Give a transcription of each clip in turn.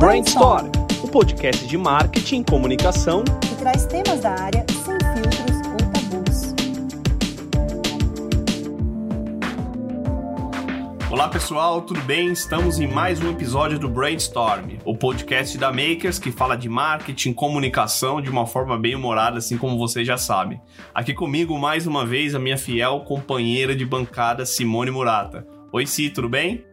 Brainstorm, o podcast de marketing e comunicação que traz temas da área sem filtros ou tabus. Olá pessoal, tudo bem? Estamos em mais um episódio do Brainstorm, o podcast da Makers que fala de marketing, comunicação de uma forma bem humorada, assim como vocês já sabem. Aqui comigo mais uma vez a minha fiel companheira de bancada Simone Murata. Oi, Si, tudo bem?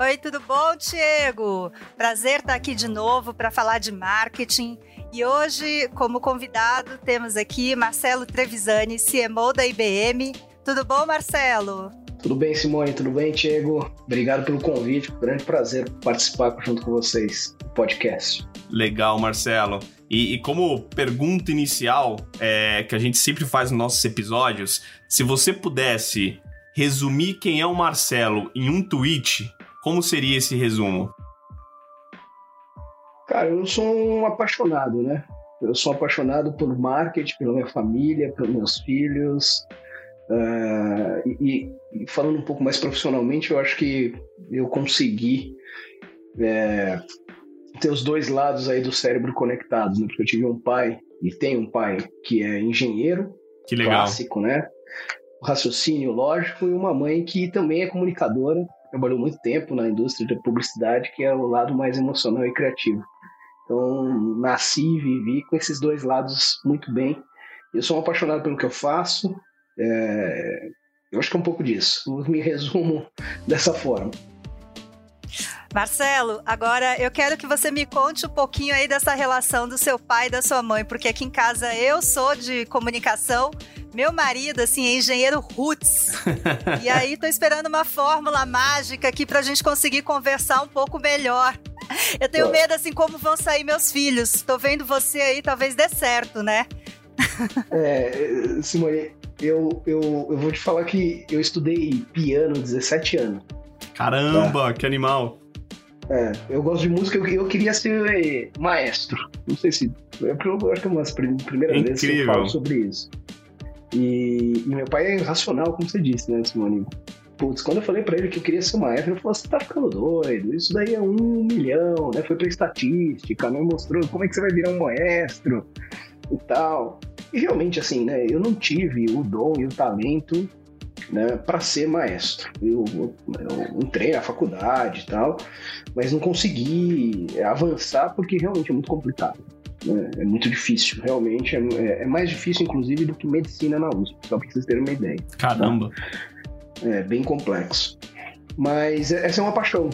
Oi, tudo bom, Diego? Prazer estar aqui de novo para falar de marketing. E hoje, como convidado, temos aqui Marcelo Trevisani, CMO da IBM. Tudo bom, Marcelo? Tudo bem, Simone? Tudo bem, Diego? Obrigado pelo convite. Grande prazer participar junto com vocês do podcast. Legal, Marcelo. E, e, como pergunta inicial é, que a gente sempre faz nos nossos episódios, se você pudesse resumir quem é o Marcelo em um tweet, como seria esse resumo? Cara, eu sou um apaixonado, né? Eu sou apaixonado por marketing, pela minha família, pelos meus filhos. Uh, e, e, falando um pouco mais profissionalmente, eu acho que eu consegui é, ter os dois lados aí do cérebro conectados, né? Porque eu tive um pai e tenho um pai que é engenheiro, que legal. clássico, né? Raciocínio lógico e uma mãe que também é comunicadora trabalhou muito tempo na indústria da publicidade, que é o lado mais emocional e criativo. Então, nasci e vivi com esses dois lados muito bem. Eu sou um apaixonado pelo que eu faço. É... Eu acho que é um pouco disso. Eu me resumo dessa forma. Marcelo, agora eu quero que você me conte um pouquinho aí dessa relação do seu pai e da sua mãe, porque aqui em casa eu sou de comunicação, meu marido, assim, é engenheiro roots. e aí tô esperando uma fórmula mágica aqui pra gente conseguir conversar um pouco melhor. Eu tenho medo, assim, como vão sair meus filhos. Tô vendo você aí, talvez dê certo, né? é, Simone, eu, eu, eu vou te falar que eu estudei piano 17 anos. Caramba, tá? que animal. É, eu gosto de música, eu, eu queria ser maestro. Não sei se. É eu acho que é uma das primeiras vezes que eu falo sobre isso. E, e, meu pai é irracional, como você disse, né, Simone? Putz, quando eu falei pra ele que eu queria ser maestro, ele falou: você tá ficando doido, isso daí é um milhão, né? Foi pra estatística, né? Mostrou como é que você vai virar um maestro e tal. E realmente, assim, né? Eu não tive o dom e o talento né, para ser maestro. Eu, eu, eu, entrei na faculdade e tal, mas não consegui avançar porque realmente é muito complicado. Né? É muito difícil, realmente. É, é, é, mais difícil, inclusive, do que medicina na USP, só para vocês terem uma ideia. Caramba! Tá? É bem complexo. Mas essa é uma paixão.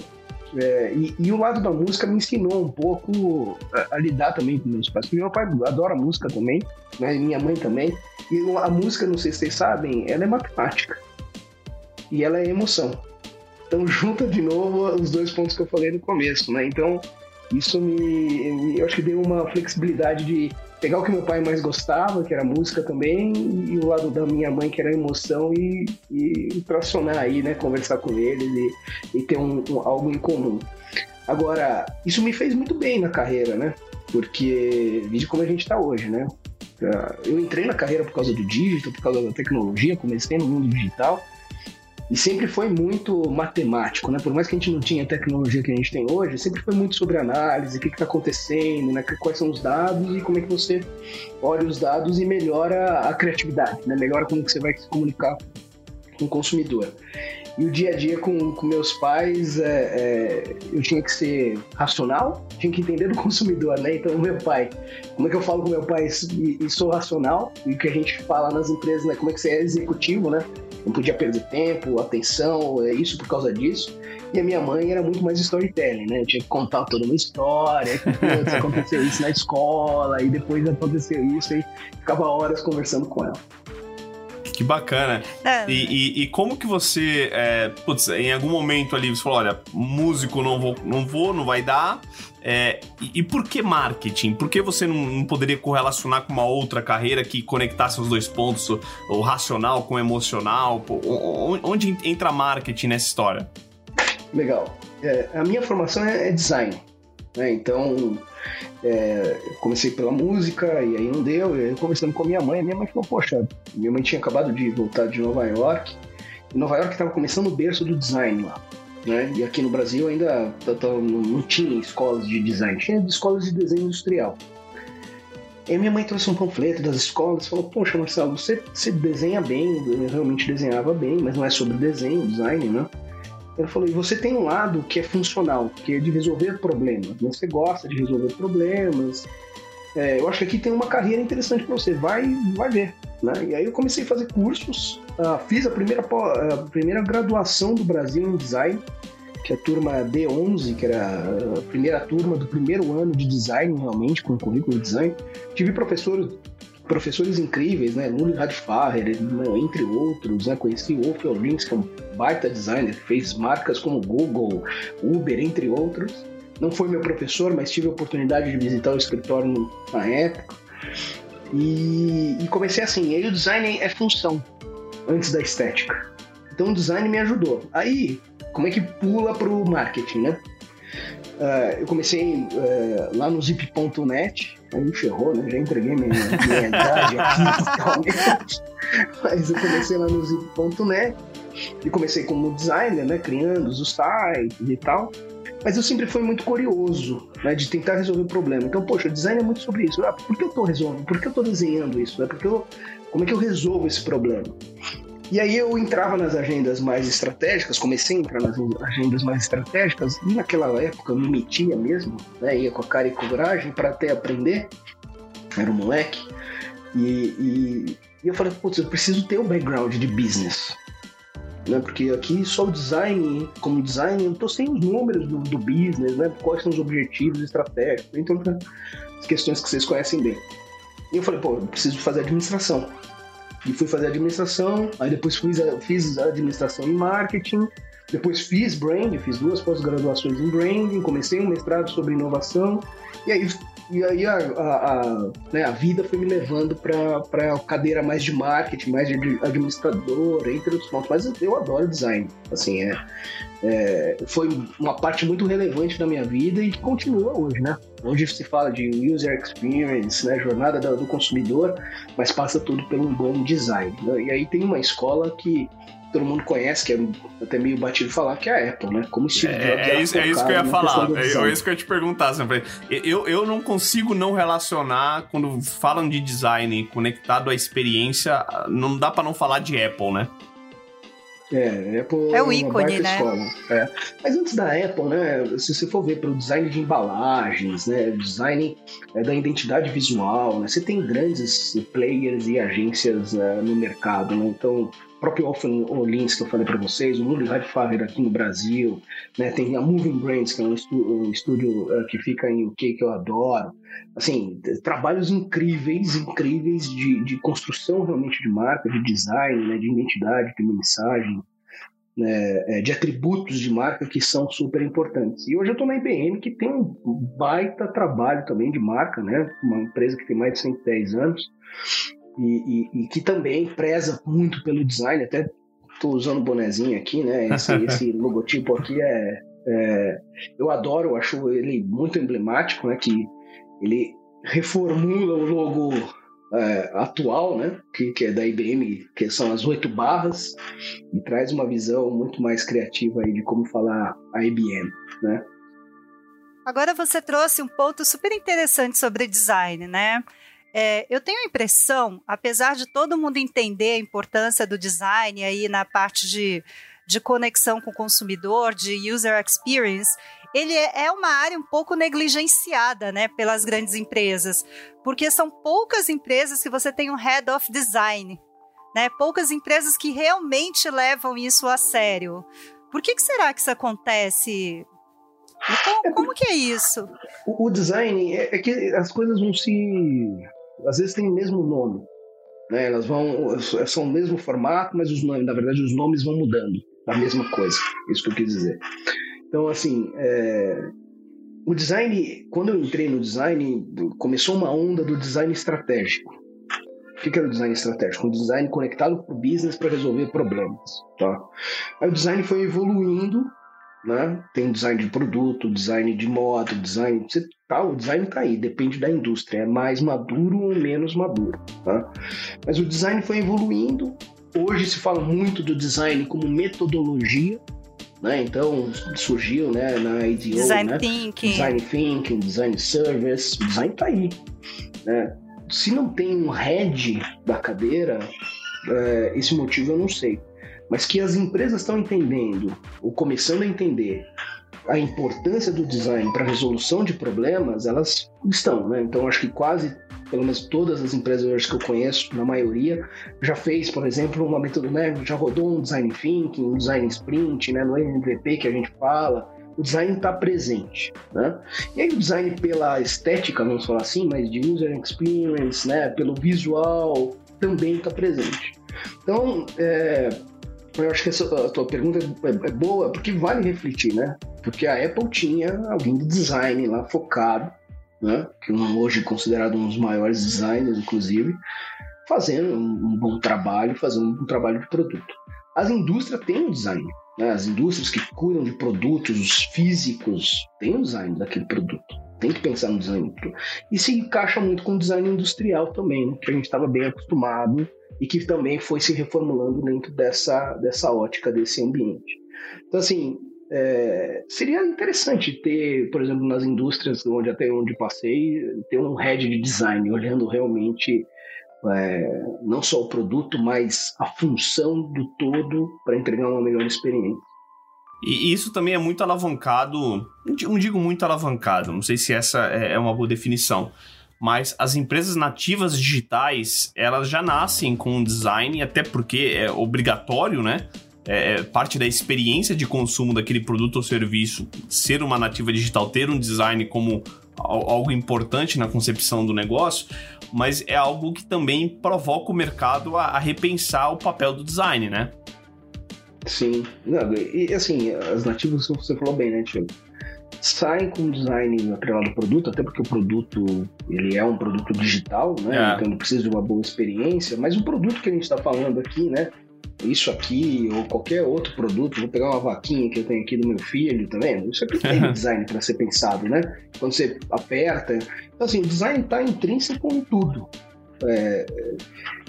É, e, e, o lado da música me ensinou um pouco a, a, lidar também com meus pais. Meu pai adora música também, né? minha mãe também. E a música, não sei se vocês sabem, ela é matemática. E ela é emoção. Então junta de novo os dois pontos que eu falei no começo, né? Então isso me, eu acho que deu uma flexibilidade de pegar o que meu pai mais gostava, que era música também, e o lado da minha mãe, que era emoção, e, e tracionar aí, né? Conversar com eles e, e ter um, um, algo em comum. Agora, isso me fez muito bem na carreira, né? Porque veja como a gente está hoje, né? Eu entrei na carreira por causa do digital, por causa da tecnologia, comecei no mundo digital, e sempre foi muito matemático, né? Por mais que a gente não tinha a tecnologia que a gente tem hoje, sempre foi muito sobre análise, o que está acontecendo, né? quais são os dados e como é que você olha os dados e melhora a criatividade, né? Melhora como que você vai se comunicar com o consumidor. E o dia a dia com, com meus pais, é, é, eu tinha que ser racional, tinha que entender do consumidor, né? Então, meu pai, como é que eu falo com meu pai e, e sou racional? E o que a gente fala nas empresas, né? Como é que você é executivo, né? Não podia perder tempo, atenção, é isso por causa disso. E a minha mãe era muito mais storytelling, né? Eu tinha que contar toda uma história, que putz, aconteceu isso na escola, e depois aconteceu isso, e ficava horas conversando com ela. Que bacana. É. E, e, e, como que você, é, putz, em algum momento ali você falou, olha, músico não vou, não vou, não vai dar. É, e, e, por que marketing? Por que você não, não, poderia correlacionar com uma outra carreira que conectasse os dois pontos, o, o racional com o emocional? Onde entra marketing nessa história? Legal. É, a minha formação é, é design. Né? Então, é, comecei pela música e aí não deu. Eu conversando com a minha mãe, minha mãe falou: Poxa, minha mãe tinha acabado de voltar de Nova York. E Nova York estava começando o berço do design lá. Né? E aqui no Brasil ainda não tinha escolas de design, tinha escolas de desenho industrial. E minha mãe trouxe um panfleto das escolas e falou: Poxa, Marcelo, você, você desenha bem, eu realmente desenhava bem, mas não é sobre desenho, design, né? Ela falou: E você tem um lado que é funcional, que é de resolver problemas. Você gosta de resolver problemas. É, eu acho que aqui tem uma carreira interessante para você, vai, vai ver. Né? E aí eu comecei a fazer cursos, uh, fiz a primeira, a primeira graduação do Brasil em design que é a turma D11, que era a primeira turma do primeiro ano de design, realmente, com currículo de design. Tive professores, professores incríveis, né? Luli Radfarer, entre outros, né? Conheci o Wolf Rings, que é um baita designer, fez marcas como Google, Uber, entre outros. Não foi meu professor, mas tive a oportunidade de visitar o escritório na época. E, e comecei assim, aí o design é função, antes da estética. Então o design me ajudou. Aí como é que pula para o marketing, né? Uh, eu comecei uh, lá no zip.net, aí me ferrou, né? Já entreguei minha, minha idade aqui totalmente. Mas eu comecei lá no zip.net e comecei como designer, né? Criando os sites e tal. Mas eu sempre fui muito curioso, né? De tentar resolver o problema. Então, poxa, design é muito sobre isso. Ah, por que eu estou resolvendo? Por que eu estou desenhando isso? É porque eu, como é que eu resolvo esse problema? E aí eu entrava nas agendas mais estratégicas, comecei a entrar nas agendas mais estratégicas, e naquela época eu me metia mesmo, né? Ia com a cara e coragem para até aprender. Era um moleque. E, e, e eu falei, putz, eu preciso ter um background de business. Né? Porque aqui só o design, como design, eu tô sem os números do, do business, né? Quais são os objetivos estratégicos, então as questões que vocês conhecem bem. E eu falei, pô, eu preciso fazer administração e fui fazer administração, aí depois fiz, fiz administração em marketing, depois fiz branding, fiz duas pós-graduações em branding, comecei um mestrado sobre inovação, e aí, e aí a, a, a, né, a vida foi me levando para a cadeira mais de marketing, mais de administrador, entre outros pontos. Mas eu adoro design, assim, é, é, foi uma parte muito relevante da minha vida e que continua hoje, né? Hoje se fala de user experience, né, jornada do consumidor, mas passa tudo pelo bom design. Né? E aí tem uma escola que todo mundo conhece, que é até meio batido falar, que é a Apple, né? Como Steve Jobs É, é isso, é isso que eu ia falar, é, é, isso que eu ia te perguntar. Sempre. Eu, eu não consigo não relacionar, quando falam de design conectado à experiência, não dá para não falar de Apple, né? É, Apple é o ícone, né? É. Mas antes da Apple, né, se você for ver para o design de embalagens, né, design é, da identidade visual, né, você tem grandes players e agências é, no mercado, né? Então, próprio Alphen Olins que eu falei para vocês, o Nuri Radfarer aqui no Brasil, né, tem a Moving Brands, que é um, um estúdio uh, que fica em UK que eu adoro. Assim, trabalhos incríveis, incríveis de, de construção realmente de marca, de design, né, de identidade, de mensagem, né, é, de atributos de marca que são super importantes. E hoje eu estou na IBM, que tem um baita trabalho também de marca, né? Uma empresa que tem mais de 110 anos e, e, e que também preza muito pelo design. Até estou usando o bonezinho aqui, né? Esse, esse logotipo aqui é, é, eu adoro, eu acho ele muito emblemático, né? Que ele reformula o logo é, atual, né, que, que, é da IBM, que são as oito barras, e traz uma visão muito mais criativa aí de como falar a IBM, né? Agora você trouxe um ponto super interessante sobre design, né? É, eu tenho a impressão, apesar de todo mundo entender a importância do design aí na parte de, de conexão com o consumidor, de user experience, ele é, é uma área um pouco negligenciada, né, pelas grandes empresas, porque são poucas empresas que você tem um head of design, né? Poucas empresas que realmente levam isso a sério. Por que, que será que isso acontece? Como, como que é isso? O, o design é, é, que as coisas vão se, às vezes tem o mesmo nome, né? Elas vão são o mesmo formato, mas os nomes, na verdade, os nomes vão mudando a mesma coisa. Isso que eu quis dizer. Então, assim, é... o design, quando eu entrei no design, começou uma onda do design estratégico. O que era o design estratégico? Um design conectado com o business para resolver problemas. Tá? Aí o design foi evoluindo, né? Tem design de produto, design de moda, design. Você, tá, o design está aí, depende da indústria. É mais maduro ou menos maduro. Tá? Mas o design foi evoluindo. Hoje se fala muito do design como metodologia né? Então surgiu, né, na IDO, Design né? Thinking. Design Thinking, Design Service, o design tá aí, né? Se não tem um head da cadeira, é, esse motivo eu não sei. Mas que as empresas estão entendendo, ou começando a entender, a importância do design para a resolução de problemas, elas estão, né? Então acho que quase, pelo menos todas as empresas que eu conheço, na maioria, já fez, por exemplo, uma metodologia, né? já rodou um design thinking, um design sprint, né? No MVP que a gente fala, o design está presente, né? E aí o design pela estética, vamos falar assim, mas de user experience, né? Pelo visual, também está presente. Então, é, eu acho que essa, a tua pergunta é, é boa, porque vale refletir, né? Porque a Apple tinha alguém de design lá focado, né? Que hoje é considerado um dos maiores designers, inclusive, fazendo um bom trabalho, fazendo um bom trabalho de produto. As indústrias têm um design. Né? As indústrias que cuidam de produtos físicos têm um design daquele produto. Tem que pensar no design. E se encaixa muito com o design industrial também, né? que a gente estava bem acostumado e que também foi se reformulando dentro dessa, dessa ótica, desse ambiente. Então, assim, é, seria interessante ter, por exemplo, nas indústrias onde até onde passei, ter um head de design olhando realmente é, não só o produto, mas a função do todo para entregar uma melhor experiência. E isso também é muito alavancado, não digo muito alavancado, não sei se essa é, é uma boa definição, mas as empresas nativas digitais, elas já nascem com um design, até porque é obrigatório, né? é, é parte da experiência de consumo daquele produto ou serviço ser uma nativa digital, ter um design como algo importante na concepção do negócio, mas é algo que também provoca o mercado a, repensar o papel do design, né? Sim, Não, e assim, as nativas você falou bem, né, Tiago? Saem com design atrelado ao produto, até porque o produto ele é um produto digital, né? É. Então ele precisa de uma boa experiência, mas o produto que a gente está falando aqui, né? isso aqui ou qualquer outro produto, vou pegar uma vaquinha que eu tenho aqui do meu filho, tá vendo? Isso aqui tem design para ser pensado, né? Quando você aperta. Então, assim, o design está intrínseco em tudo. É,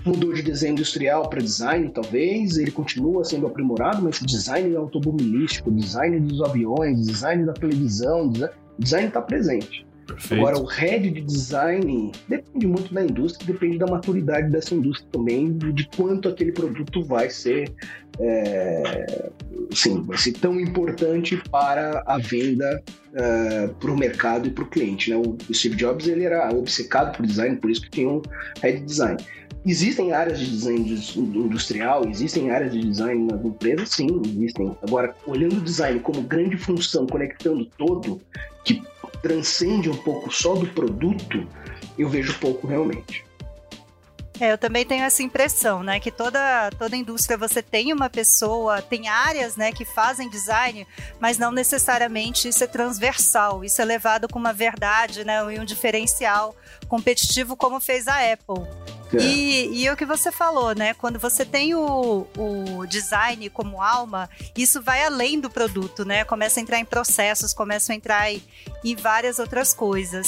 mudou de desenho industrial para design, talvez, ele continua sendo aprimorado, mas design automobilístico, design dos aviões, design da televisão, design está presente. Perfeito. Agora, o head de design depende muito da indústria, depende da maturidade dessa indústria também, de quanto aquele produto vai ser, é, sim, vai ser tão importante para a venda uh, para o mercado e para o cliente. Né? O Steve Jobs ele era obcecado por design, por isso que tinha um head de design. Existem áreas de design industrial, existem áreas de design nas empresas, sim, existem. Agora, olhando o design como grande função, conectando todo, que transcende um pouco só do produto, eu vejo pouco realmente. É, eu também tenho essa impressão, né, que toda toda indústria você tem uma pessoa, tem áreas, né, que fazem design, mas não necessariamente isso é transversal, isso é levado com uma verdade, né, e um diferencial competitivo como fez a Apple. E, e é o que você falou, né? Quando você tem o, o design como alma, isso vai além do produto, né? Começa a entrar em processos, começa a entrar em, em várias outras coisas.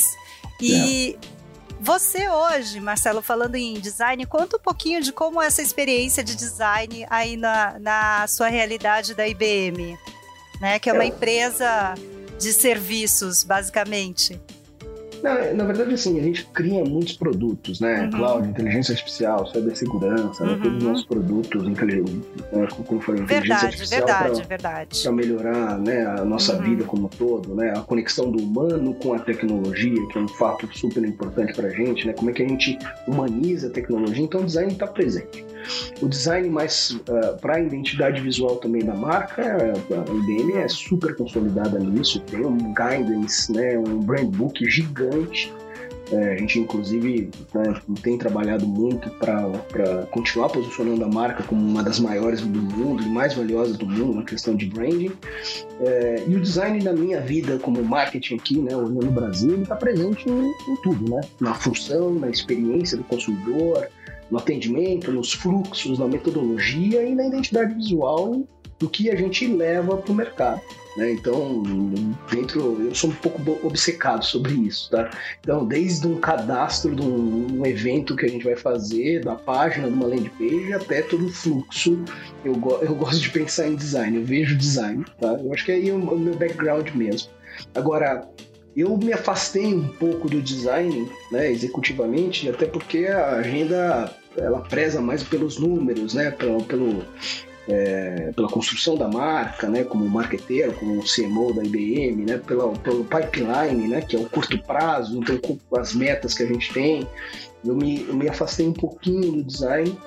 E é. Você hoje, Marcelo, falando em design, conta um pouquinho de como é essa experiência de design aí na, na sua realidade da IBM, né? Que é uma é. empresa de serviços, basicamente. Na, na verdade, assim, a gente cria muitos produtos, né? Uhum. Cloud, inteligência artificial, cibersegurança, uhum. né? todos os nossos produtos inteligentes, né? como foram inteligência artificial verdade, pra, verdade. Para melhorar né, a nossa uhum. vida como um todo, né? A conexão do humano com a tecnologia, que é um fato super importante para a gente, né? Como é que a gente humaniza a tecnologia. Então, o design está presente. O design mais uh, ah, para a identidade visual também da marca, a IBM é super consolidada nisso, tem um guidance, né, um brand book gigante. É, a gente, inclusive, né, tem trabalhado muito para continuar posicionando a marca como uma das maiores do mundo e mais valiosas do mundo na questão de branding. É, e o design da minha vida como marketing aqui, né, no Brasil, está presente em, em tudo, né? Na função, na experiência do consumidor, no atendimento, nos fluxos, na metodologia e na identidade visual do que a gente leva para o mercado. Né? Então, dentro, eu sou um pouco obcecado sobre isso, tá? Então, desde um cadastro de um, um evento que a gente vai fazer, da página, de uma landing page, até todo o fluxo, eu, go eu gosto de pensar em design, eu vejo design, tá? Eu acho que aí é o, o meu background mesmo. Agora, eu me afastei um pouco do design, né, executivamente, até porque a agenda ela preza mais pelos números, né, pelo, pelo é, pela construção da marca, né, como marqueteiro, como CMO da IBM, né, pela, pelo pipeline, né, que é o curto prazo, então as metas que a gente tem. Eu me, eu me afastei um pouquinho do design,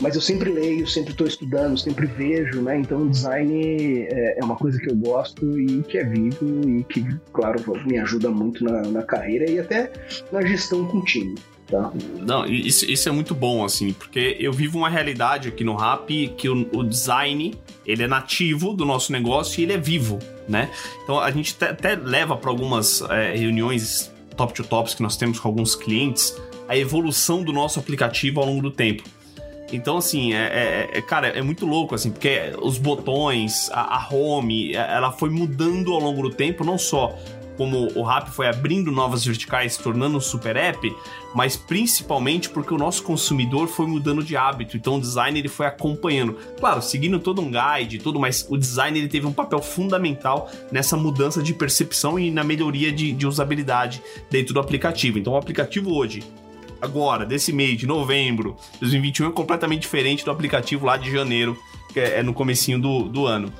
mas eu sempre leio, sempre estou estudando, sempre vejo, né? Então design é, é, uma coisa que eu gosto e que é vivo e que, claro, me ajuda muito na, na carreira e até na gestão com time. Tá? Não, isso, isso é muito bom, assim, porque eu vivo uma realidade aqui no Rap que o, o design ele é nativo do nosso negócio e ele é vivo, né? Então a gente até leva para algumas é, reuniões top to tops que nós temos com alguns clientes a evolução do nosso aplicativo ao longo do tempo. Então, assim, é, é, é, cara, é muito louco, assim, porque os botões, a, a home, ela foi mudando ao longo do tempo, não só como o Rap foi abrindo novas verticais, tornando um super app, mas principalmente porque o nosso consumidor foi mudando de hábito, então o design ele foi acompanhando. Claro, seguindo todo um guide, tudo, mas o design ele teve um papel fundamental nessa mudança de percepção e na melhoria de, de usabilidade dentro do aplicativo. Então o aplicativo hoje agora, desse mês de novembro de 2021, é completamente diferente do aplicativo lá de janeiro, que é no comecinho do, do ano.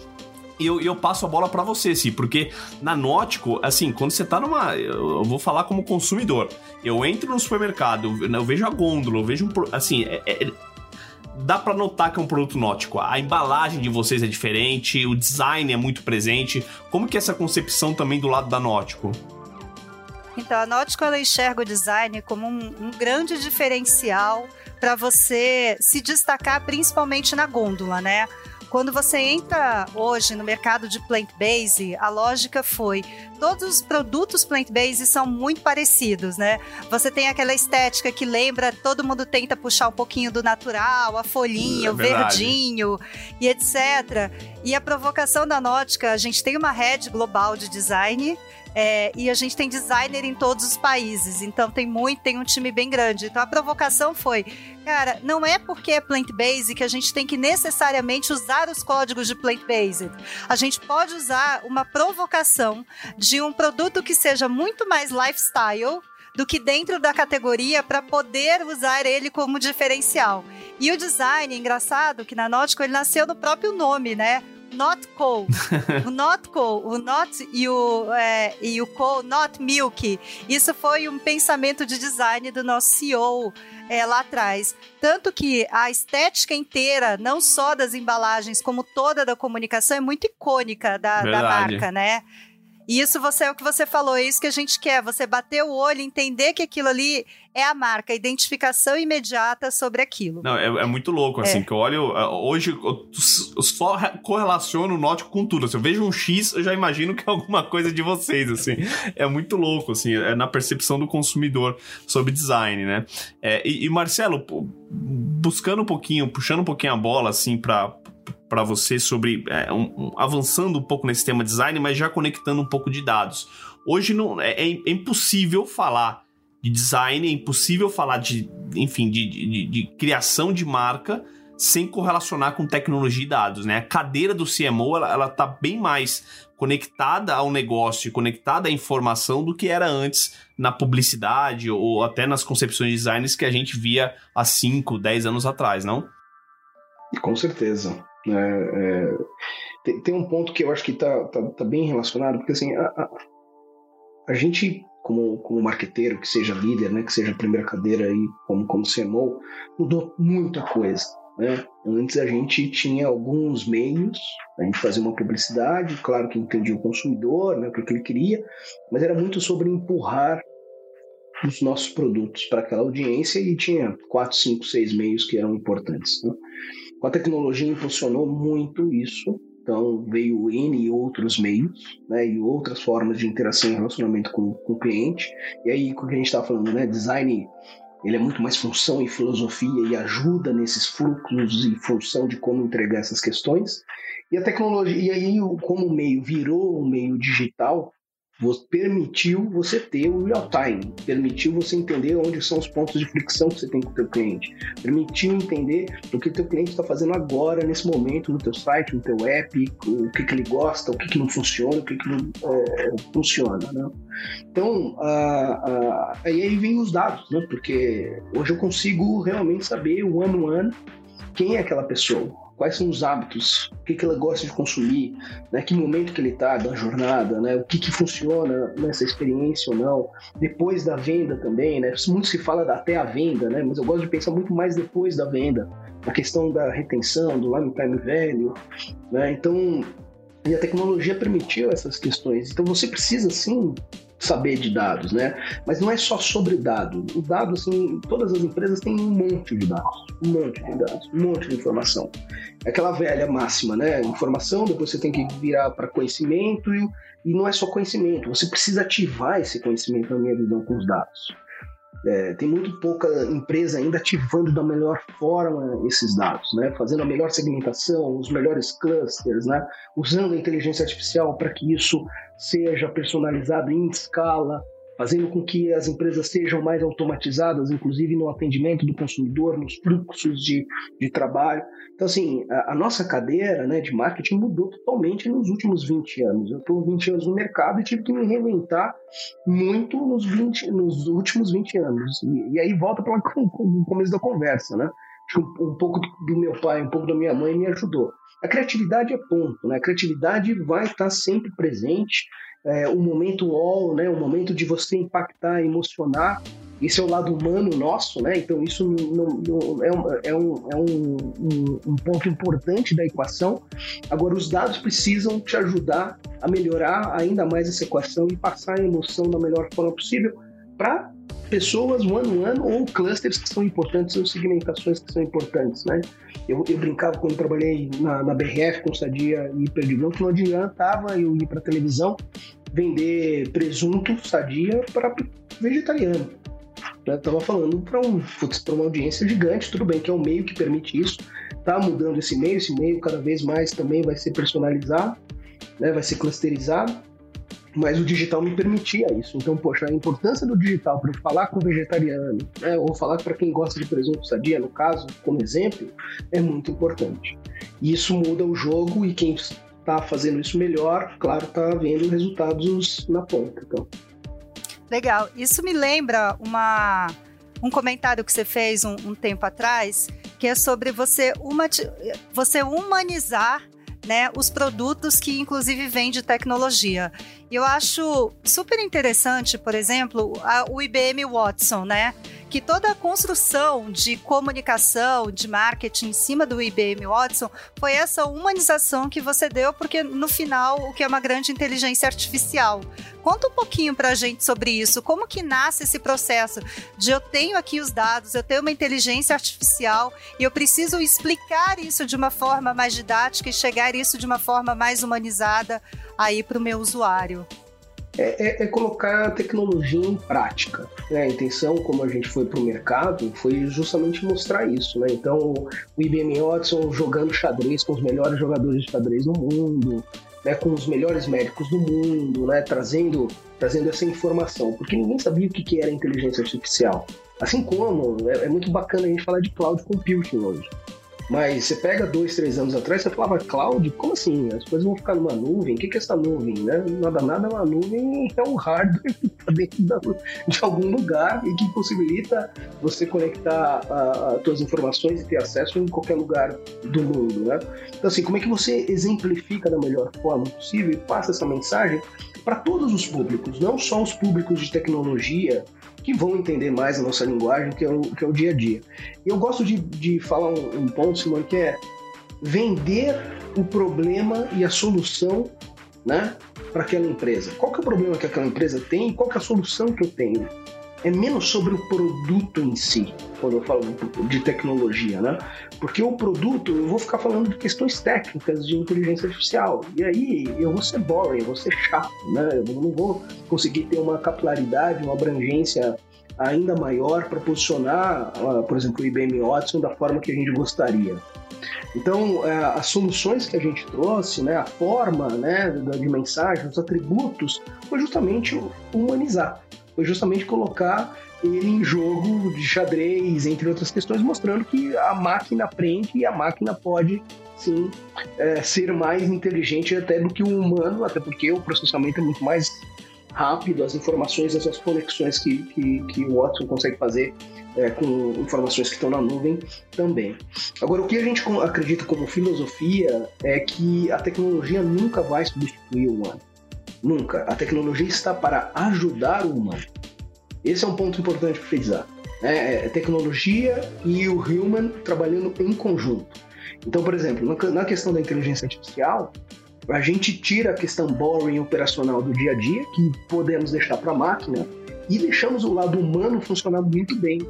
E eu, eu passo a bola para você, sim, porque na Nótico, assim, quando você tá numa. Eu vou falar como consumidor. Eu entro no supermercado, eu, eu vejo a gôndola, eu vejo um. Assim, é, é, dá para notar que é um produto nótico. A embalagem de vocês é diferente, o design é muito presente. Como que é essa concepção também do lado da Nótico? Então, a Nótico ela enxerga o design como um, um grande diferencial para você se destacar principalmente na gôndola, né? Quando você entra hoje no mercado de plant-based, a lógica foi: todos os produtos plant-based são muito parecidos, né? Você tem aquela estética que lembra, todo mundo tenta puxar um pouquinho do natural, a folhinha, é o verdinho e etc. E a provocação da Nótica, a gente tem uma rede global de design é, e a gente tem designer em todos os países, então tem muito, tem um time bem grande. Então a provocação foi, cara, não é porque é plant-based que a gente tem que necessariamente usar os códigos de plant-based. A gente pode usar uma provocação de um produto que seja muito mais lifestyle do que dentro da categoria para poder usar ele como diferencial. E o design, engraçado, que na Nautical ele nasceu no próprio nome, né? Not coal. o not coal, o not e o, é, e o coal, not milk. Isso foi um pensamento de design do nosso CEO é, lá atrás. Tanto que a estética inteira, não só das embalagens, como toda da comunicação, é muito icônica da, da marca, né? E isso você é o que você falou, é isso que a gente quer. Você bater o olho, entender que aquilo ali é a marca, a identificação imediata sobre aquilo. Não, é, é muito louco, assim, é. que eu olho. É, hoje eu só correlaciono o Nótico com tudo. Se eu vejo um X, eu já imagino que é alguma coisa de vocês, assim. É muito louco, assim, é na percepção do consumidor sobre design, né? É, e, e, Marcelo, buscando um pouquinho, puxando um pouquinho a bola, assim, para para você sobre é, um, um, avançando um pouco nesse tema design, mas já conectando um pouco de dados. Hoje não é, é, é impossível falar de design, é impossível falar de, enfim, de, de, de, criação de marca sem correlacionar com tecnologia e dados, né? A cadeira do CMO, ela, ela tá bem mais conectada ao negócio, conectada à informação do que era antes na publicidade ou até nas concepções de designs que a gente via há 5, 10 anos atrás, não? Com certeza. É, é, tem, tem, um ponto que eu acho que está tá, tá, bem relacionado, porque assim, a, a, a, gente, como, como marqueteiro, que seja líder, né, que seja a primeira cadeira aí, como, como CMO, mudou muita coisa. Né? Antes a gente tinha alguns meios, a gente fazia uma publicidade, claro que entendia o consumidor, né, o que ele queria, mas era muito sobre empurrar os nossos produtos para aquela audiência e tinha quatro, cinco, seis meios que eram importantes. Né? A tecnologia impulsionou muito isso, então veio N outros meios, né, e outras formas de interação e relacionamento com, com o cliente. E aí, com o que a gente estava falando, né, design ele é muito mais função e filosofia e ajuda nesses fluxos e função de como entregar essas questões. E a tecnologia, e aí como o meio virou um meio digital, permitiu você ter o real time, permitiu você entender onde são os pontos de fricção que você tem com o teu cliente, permitiu entender o que o teu cliente está fazendo agora, nesse momento, no teu site, no teu app, o que, que ele gosta, o que, que não funciona, o que, que não é, funciona, né? Então, aí vem os dados, né? Porque hoje eu consigo realmente saber o ano a ano quem é aquela pessoa, quais são os hábitos, o que, que ela gosta de consumir, né, que momento que ele está da jornada, né, o que, que funciona nessa experiência ou não, depois da venda também, né, muito se fala até a venda, né, mas eu gosto de pensar muito mais depois da venda, a questão da retenção, do lifetime value, né, então e a tecnologia permitiu essas questões, então você precisa sim saber de dados, né? Mas não é só sobre dado. O dado, assim, todas as empresas têm um monte de dados, um monte de dados, um monte de informação. É aquela velha máxima, né? Informação, depois você tem que virar para conhecimento e, e não é só conhecimento. Você precisa ativar esse conhecimento, na minha visão, com os dados. É, tem muito pouca empresa ainda ativando da melhor forma esses dados, né? fazendo a melhor segmentação, os melhores clusters, né? usando a inteligência artificial para que isso seja personalizado em escala, fazendo com que as empresas sejam mais automatizadas, inclusive no atendimento do consumidor, nos fluxos de, de trabalho. Então, assim, a, a nossa cadeira né, de marketing mudou totalmente nos últimos 20 anos. Eu estou 20 anos no mercado e tive que me reinventar muito nos, 20, nos últimos 20 anos. E, e aí volta para o começo da conversa, né? Acho que um, um pouco do meu pai, um pouco da minha mãe me ajudou. A criatividade é ponto, né? A criatividade vai estar sempre presente é, momento all, né, o momento de você impactar, emocionar. Esse é o lado humano nosso, né? Então isso não, não, é, um, é, um, é um, um, ponto importante da equação. Agora os dados precisam te ajudar a melhorar ainda mais essa equação e passar a emoção da melhor forma possível para pessoas one on one ou clusters que são importantes ou segmentações que são importantes, né? Eu, eu brincava quando trabalhei na, na BRF com Sadia e Perdigão que não adiantava eu ir para televisão vender presunto Sadia para vegetariano. Estava falando para um, uma audiência gigante, tudo bem que é um meio que permite isso, tá mudando esse meio, esse meio cada vez mais também vai ser personalizado, né, vai ser clusterizado, mas o digital me permitia isso. Então, poxa, a importância do digital para falar com o vegetariano, né, ou falar para quem gosta de presunto sadia, no caso, como exemplo, é muito importante. E isso muda o jogo e quem está fazendo isso melhor, claro, está vendo resultados na ponta. Então. Legal. Isso me lembra uma, um comentário que você fez um, um tempo atrás, que é sobre você, uma, você humanizar né, os produtos que inclusive vêm de tecnologia. E eu acho super interessante, por exemplo, a, o IBM Watson, né? que toda a construção de comunicação, de marketing em cima do IBM Watson foi essa humanização que você deu, porque no final o que é uma grande inteligência artificial. Conta um pouquinho para a gente sobre isso. Como que nasce esse processo de eu tenho aqui os dados, eu tenho uma inteligência artificial e eu preciso explicar isso de uma forma mais didática e chegar isso de uma forma mais humanizada aí para o meu usuário é, é, é, colocar a tecnologia em prática. Né? A intenção, como a gente foi para o mercado, foi justamente mostrar isso. Né? Então, o IBM Watson jogando xadrez com os melhores jogadores de xadrez do mundo, né? com os melhores médicos do mundo, né? trazendo, trazendo essa informação, porque ninguém sabia o que era inteligência artificial. Assim como é, é muito bacana a gente falar de cloud computing hoje. Mas você pega dois, três anos atrás, você falava cloud, como assim? As coisas vão ficar numa nuvem? O que é essa nuvem? Né? Nada, nada, uma nuvem é um hardware que está dentro de algum lugar e que possibilita você conectar as suas informações e ter acesso em qualquer lugar do mundo. Né? Então, assim, como é que você exemplifica da melhor forma possível e passa essa mensagem para todos os públicos, não só os públicos de tecnologia, que vão entender mais a nossa linguagem, que é o, que é o dia a dia. Eu gosto de, de falar um, um ponto, Simone, que é vender o problema e a solução né, para aquela empresa. Qual que é o problema que aquela empresa tem e qual que é a solução que eu tenho? É menos sobre o produto em si, quando eu falo de tecnologia, né? Porque o produto, eu vou ficar falando de questões técnicas de inteligência artificial. E aí eu vou ser boring, eu vou ser chato, né? Eu não vou conseguir ter uma capilaridade, uma abrangência ainda maior para posicionar, uh, por exemplo, o IBM Watson da forma que a gente gostaria. Então, uh, as soluções que a gente trouxe, né, a forma né, de mensagem, os atributos, foi justamente humanizar, foi justamente colocar ele em jogo de xadrez, entre outras questões, mostrando que a máquina aprende e a máquina pode sim é, ser mais inteligente até do que o humano, até porque o processamento é muito mais rápido, as informações, essas conexões que, que, que o Watson consegue fazer é, com informações que estão na nuvem também. Agora, o que a gente acredita como filosofia é que a tecnologia nunca vai substituir o humano. Nunca. A tecnologia está para ajudar o humano. Esse é um ponto importante para frisar. É, é tecnologia e o human trabalhando em conjunto. Então, por exemplo, na questão da inteligência artificial, a gente tira a questão boring operacional do dia a dia, que podemos deixar para a máquina, e deixamos o lado humano funcionando muito bem,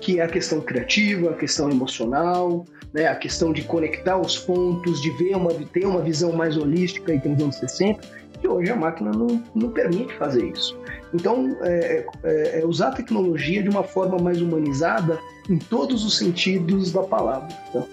que é a questão criativa, a questão emocional, né, a questão de conectar os pontos, de ver uma, ter uma visão mais holística e 360, que hoje a máquina não, não permite fazer isso. Então, é, é, é usar a tecnologia de uma forma mais humanizada em todos os sentidos da palavra. Então,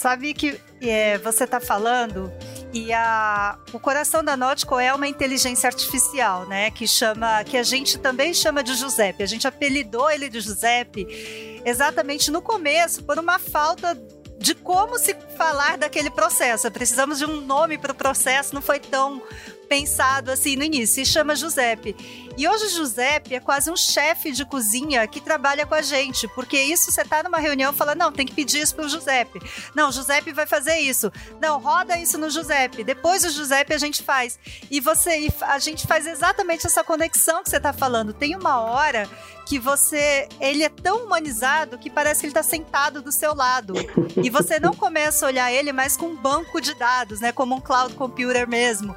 Sabe que é, você está falando e a, o coração da Nautico é uma inteligência artificial, né? Que chama, que a gente também chama de Giuseppe. A gente apelidou ele de Giuseppe exatamente no começo por uma falta de como se falar daquele processo. Precisamos de um nome para o processo, não foi tão pensado assim no início. Se chama Giuseppe. E hoje o Giuseppe é quase um chefe de cozinha que trabalha com a gente, porque isso você tá numa reunião e fala: não, tem que pedir isso pro Giuseppe. Não, Giuseppe vai fazer isso. Não, roda isso no Giuseppe. Depois o Giuseppe a gente faz. E você, a gente faz exatamente essa conexão que você tá falando. Tem uma hora que você, ele é tão humanizado que parece que ele está sentado do seu lado. E você não começa a olhar ele mais com um banco de dados, né, como um cloud computer mesmo.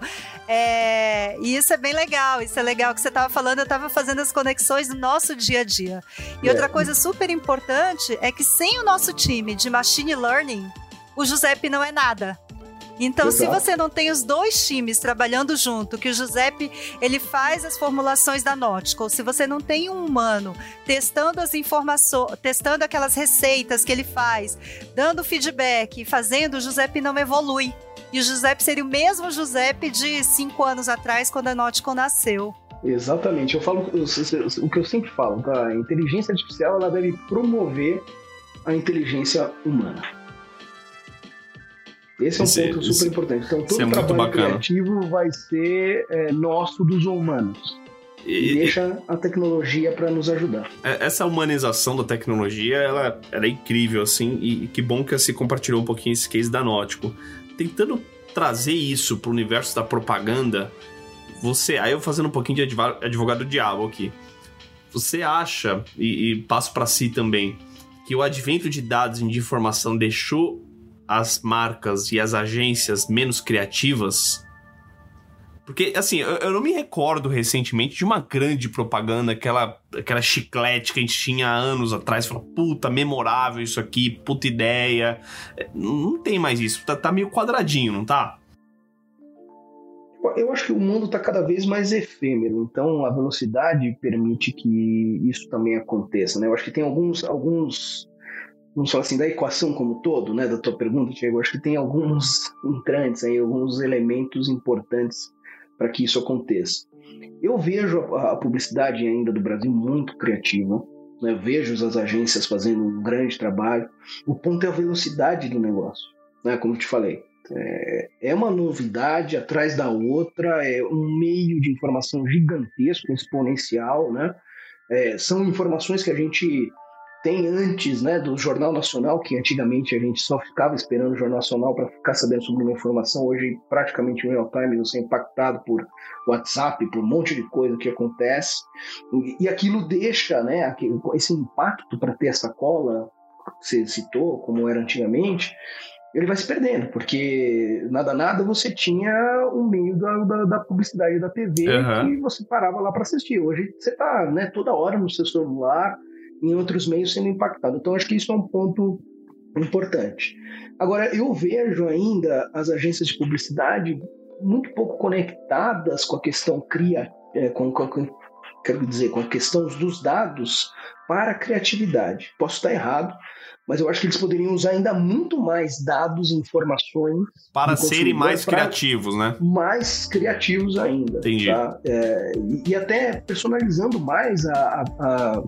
É, e isso é bem legal. Isso é legal que você estava falando. Eu estava fazendo as conexões do nosso dia a dia. E é. outra coisa super importante é que sem o nosso time de machine learning, o Giuseppe não é nada. Então, Exato. se você não tem os dois times trabalhando junto, que o Giuseppe ele faz as formulações da Nautical, se você não tem um humano testando as informações, testando aquelas receitas que ele faz, dando feedback, fazendo, o Giuseppe não evolui. E o Giuseppe seria o mesmo Giuseppe de cinco anos atrás, quando a Nautical nasceu. Exatamente. Eu falo o que eu sempre falo, tá? A inteligência artificial ela deve promover a inteligência humana. Esse é um esse, ponto super importante. Então, todo é trabalho criativo vai ser é, nosso dos humanos. E, deixa a tecnologia para nos ajudar. É, essa humanização da tecnologia, ela, ela é incrível, assim, e, e que bom que você compartilhou um pouquinho esse case da Nótico. Tentando trazer isso para o universo da propaganda, você. Aí eu fazendo um pouquinho de advogado diabo aqui. Você acha, e, e passo para si também, que o advento de dados e de informação deixou as marcas e as agências menos criativas? Porque, assim, eu, eu, não me recordo recentemente de uma grande propaganda, aquela, aquela chiclete que a gente tinha anos atrás, falou, puta, memorável isso aqui, puta ideia. É, não tem mais isso, tá, tá meio quadradinho, não tá? Eu acho que o mundo está cada vez mais efêmero, então a velocidade permite que isso também aconteça. Né? Eu acho que tem alguns, alguns vamos falar assim, da equação como todo, né, da tua pergunta, Diego, acho que tem alguns entrantes aí, alguns elementos importantes para que isso aconteça. Eu vejo a, publicidade ainda do Brasil muito criativa, né, vejo as agências fazendo um grande trabalho. O ponto é a velocidade do negócio, né, como eu te falei. É, é uma novidade atrás da outra, é um meio de informação gigantesco, exponencial, né? É, são informações que a gente tem antes né, do Jornal Nacional, que antigamente a gente só ficava esperando o Jornal Nacional para ficar sabendo sobre uma informação. Hoje, praticamente o Real Time você é impactado por WhatsApp, por um monte de coisa que acontece. E, e aquilo deixa né, esse impacto para ter essa cola, que você citou, como era antigamente, ele vai se perdendo, porque nada nada você tinha um meio da, da, da publicidade da TV uhum. que você parava lá para assistir. Hoje você está né, toda hora no seu celular em outros meios sendo impactado. Então, acho que isso é um ponto importante. Agora, eu vejo ainda as agências de publicidade muito pouco conectadas com a questão cria, é, com, com, quero dizer, com a questão dos dados para a criatividade. Posso estar errado, mas eu acho que eles poderiam usar ainda muito mais dados e informações para serem mais criativos, né? Mais criativos ainda. Entendi. Tá? É, e, até personalizando mais a, a, a,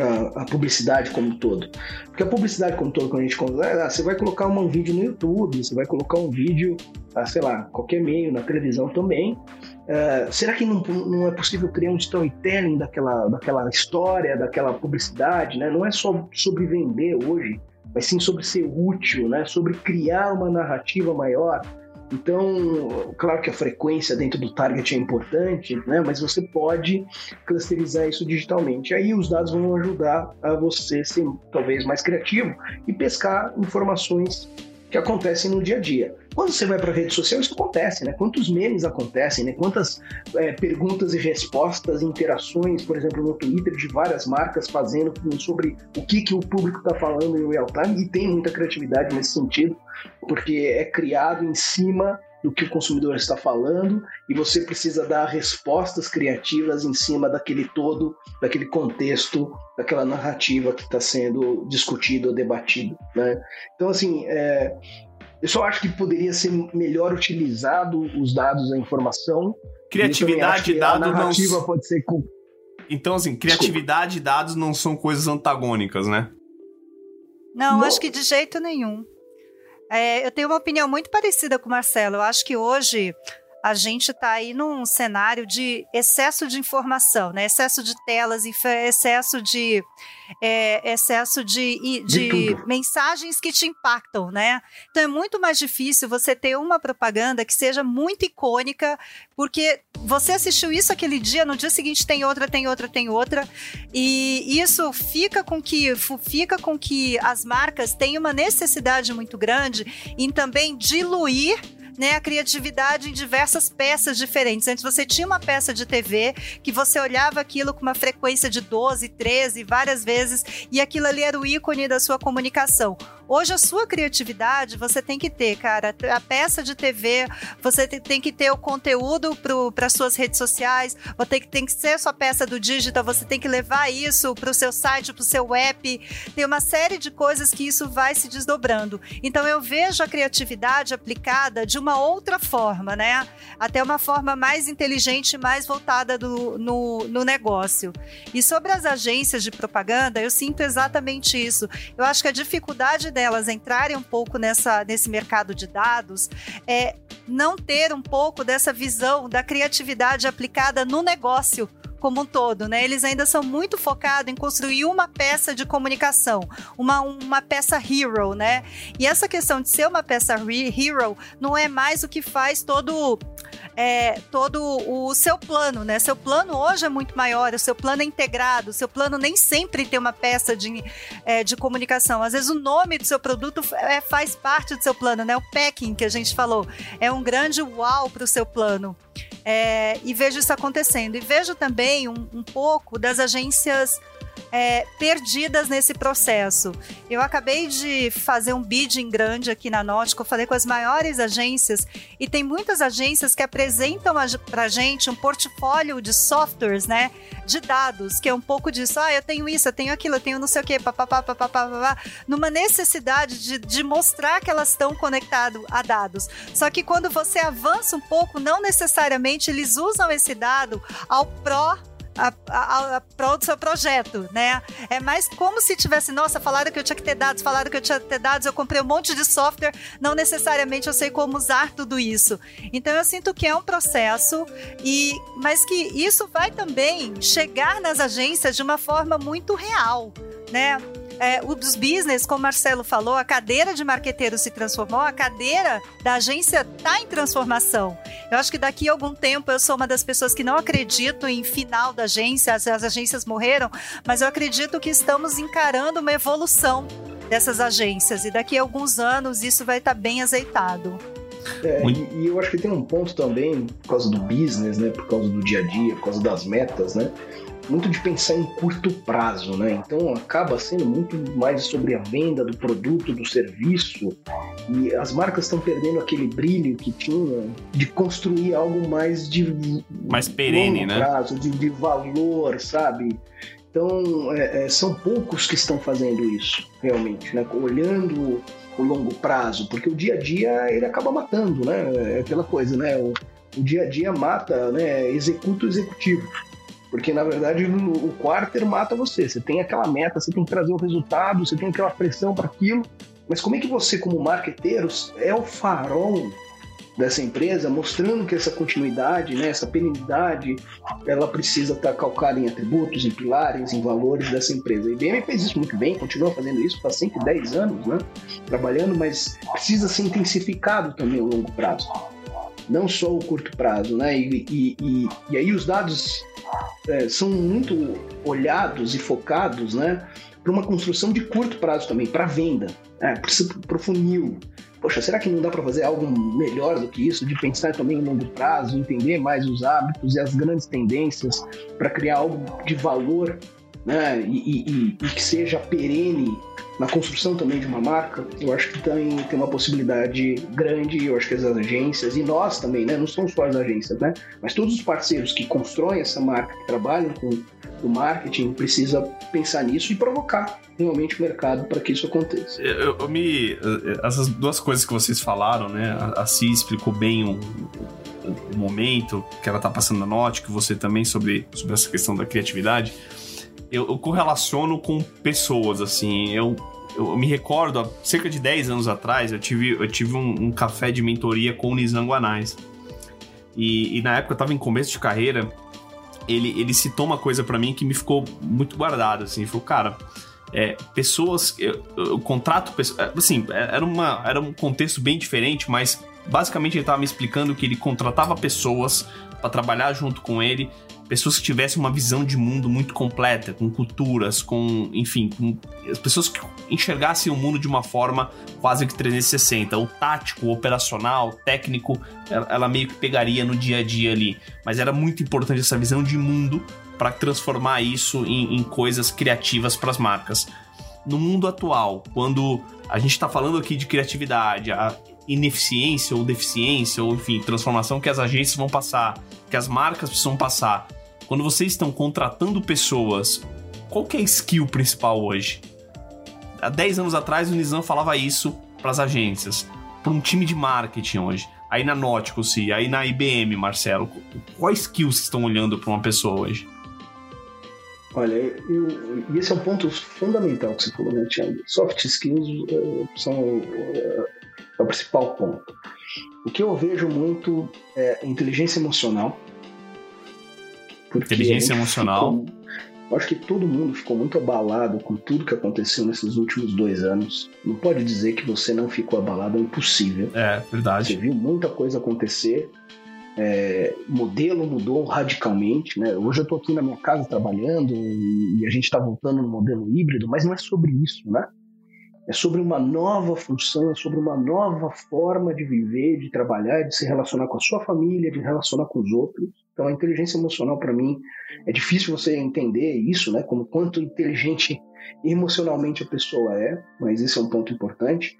a, publicidade como todo. Porque a publicidade como todo, quando a gente conversa, ah, você vai colocar um vídeo no YouTube, você vai colocar um vídeo, ah, sei lá, qualquer meio, na televisão também. Uh, será que não, não, é possível criar um storytelling daquela, daquela história, daquela publicidade? Né? Não é só sobre vender hoje, mas sim sobre ser útil, né? sobre criar uma narrativa maior. Então, claro que a frequência dentro do target é importante, né? mas você pode clusterizar isso digitalmente. Aí os dados vão ajudar a você ser talvez mais criativo e pescar informações que acontecem no dia a dia. Quando você vai para a rede social, isso acontece, né? Quantos memes acontecem, né? Quantas é, perguntas e respostas, interações, por exemplo, no Twitter, de várias marcas fazendo sobre o que, que o público está falando em real time, e tem muita criatividade nesse sentido, porque é criado em cima do que o consumidor está falando e você precisa dar respostas criativas em cima daquele todo, daquele contexto, daquela narrativa que está sendo discutido ou debatido. Né? Então, assim, é, eu só acho que poderia ser melhor utilizado os dados, a informação. Criatividade e dados não. pode ser. Com... Então, assim, criatividade Desculpa. e dados não são coisas antagônicas, né? Não, não. acho que de jeito nenhum. É, eu tenho uma opinião muito parecida com o Marcelo. Eu acho que hoje a gente está aí num cenário de excesso de informação, né? Excesso de telas, excesso de é, excesso de, de, de mensagens que te impactam, né? Então é muito mais difícil você ter uma propaganda que seja muito icônica, porque você assistiu isso aquele dia, no dia seguinte tem outra, tem outra, tem outra, e isso fica com que fica com que as marcas tenham uma necessidade muito grande em também diluir né, a criatividade em diversas peças diferentes. Antes você tinha uma peça de TV que você olhava aquilo com uma frequência de 12, 13, várias vezes, e aquilo ali era o ícone da sua comunicação. Hoje a sua criatividade você tem que ter, cara, a peça de TV, você tem que ter o conteúdo para suas redes sociais, tem que, tem que ser a sua peça do digital, você tem que levar isso para o seu site, para o seu app. Tem uma série de coisas que isso vai se desdobrando. Então eu vejo a criatividade aplicada de uma outra forma, né? Até uma forma mais inteligente, mais voltada do, no, no negócio. E sobre as agências de propaganda, eu sinto exatamente isso. Eu acho que a dificuldade delas entrarem um pouco nessa, nesse mercado de dados é não ter um pouco dessa visão da criatividade aplicada no negócio como um todo, né? Eles ainda são muito focados em construir uma peça de comunicação, uma, uma peça hero, né? E essa questão de ser uma peça hero não é mais o que faz todo é, todo o seu plano, né? Seu plano hoje é muito maior, o seu plano é integrado, o seu plano nem sempre tem uma peça de, é, de comunicação. Às vezes o nome do seu produto é, faz parte do seu plano, né? O packing que a gente falou é um grande uau para o seu plano. É, e vejo isso acontecendo. E vejo também um, um pouco das agências é, perdidas nesse processo. Eu acabei de fazer um bidding grande aqui na Nótico, falei com as maiores agências e tem muitas agências que apresentam para gente um portfólio de softwares, né? De dados, que é um pouco disso. Ah, eu tenho isso, eu tenho aquilo, eu tenho não sei o quê, papapá, papapá, papapá, numa necessidade de, de mostrar que elas estão conectadas a dados. Só que quando você avança um pouco, não necessariamente eles usam esse dado ao pró a, a, a prol do seu projeto, né? É mais como se tivesse, nossa, falaram que eu tinha que ter dados, falaram que eu tinha que ter dados, eu comprei um monte de software, não necessariamente eu sei como usar tudo isso. Então eu sinto que é um processo e mas que isso vai também chegar nas agências de uma forma muito real, né? É, dos business, como o Marcelo falou, a cadeira de marqueteiro se transformou, a cadeira da agência está em transformação. Eu acho que daqui a algum tempo eu sou uma das pessoas que não acredito em final da agência, as, as agências morreram, mas eu acredito que estamos encarando uma evolução dessas agências e daqui a alguns anos isso vai estar tá bem azeitado. É, e, e, eu acho que tem um ponto também, por causa do business, né, por causa do dia a dia, por causa das metas, né, muito de pensar em curto prazo, né? Então acaba sendo muito mais sobre a venda do produto, do serviço, e as marcas estão perdendo aquele brilho que tinha de construir algo mais de mais perene, longo né? prazo, de, de valor, sabe? Então é, é, são poucos que estão fazendo isso realmente, né? Olhando o longo prazo, porque o dia a dia ele acaba matando, né? É aquela coisa, né? O, o dia a dia mata, né? Executa o executivo. Porque, na verdade, o quarter mata você. Você tem aquela meta, você tem que trazer o resultado, você tem aquela pressão para aquilo. Mas como é que você, como marqueteiro, é o farol dessa empresa, mostrando que essa continuidade, né, essa perenidade, ela precisa estar calcada em atributos, em pilares, em valores dessa empresa. A IBM fez isso muito bem, continua fazendo isso há 110 anos, né, trabalhando, mas precisa ser intensificado também ao longo prazo. Não só o curto prazo, né? E, e, e, e aí os dados é, são muito olhados e focados né, para uma construção de curto prazo também, para venda, é, para o funil. Poxa, será que não dá para fazer algo melhor do que isso? De pensar também em longo prazo, entender mais os hábitos e as grandes tendências para criar algo de valor né, e, e, e que seja perene na construção também de uma marca, eu acho que tem, tem uma possibilidade grande, eu acho que as agências, e nós também, né? Não são só as agências, né? Mas todos os parceiros que constroem essa marca, que trabalham com o marketing, precisa pensar nisso e provocar realmente o mercado para que isso aconteça. Eu, eu, me. Essas duas coisas que vocês falaram, né? A Cia explicou bem o, o, momento que ela está passando na Note, que você também sobre, sobre essa questão da criatividade eu, eu correlaciono com pessoas, assim. Eu, eu me recordo, há cerca de 10 anos atrás, eu tive, eu tive um, um café de mentoria com o Nizam Guanais. E, e, na época eu tava em começo de carreira, ele, ele citou uma coisa para mim que me ficou muito guardado, assim. Ele falou, cara, é, pessoas... Eu, eu contrato pessoas... É, assim, é, era, uma, era um contexto bem diferente, mas basicamente ele tava me explicando que ele contratava pessoas para trabalhar junto com ele pessoas que tivessem uma visão de mundo muito completa, com culturas, com, enfim, com as pessoas que enxergassem o mundo de uma forma quase que 360. O tático, o operacional, o técnico, ela, meio que pegaria no dia a dia ali. Mas era muito importante essa visão de mundo para transformar isso em, em coisas criativas para as marcas. No mundo atual, quando a gente está falando aqui de criatividade, a ineficiência ou deficiência, ou enfim, transformação que as agências vão passar, que as marcas precisam passar, quando vocês estão contratando pessoas, qual é a skill principal hoje? Há 10 anos atrás o Nizam falava isso para as agências, para um time de marketing hoje. Aí na Nauticus, aí na IBM, Marcelo, quais skills estão olhando para uma pessoa hoje? Olha, eu, esse é um ponto fundamental que você falou, né, Tiago? Soft skills uh, são uh, é o principal ponto. O que eu vejo muito é inteligência emocional, Inteligência emocional. Ficou, acho que todo mundo ficou muito abalado com tudo que aconteceu nesses últimos dois anos. Não pode dizer que você não ficou abalado, é impossível. É, verdade. Você viu muita coisa acontecer. É, modelo mudou radicalmente, né? Hoje eu estou aqui na minha casa trabalhando e, e a gente está voltando no modelo híbrido, mas não é sobre isso, né? É sobre uma nova função, é sobre uma nova forma de viver, de trabalhar, de se relacionar com a sua família, de relacionar com os outros. Então a inteligência emocional para mim é difícil você entender isso, né? Como quanto inteligente emocionalmente a pessoa é, mas esse é um ponto importante.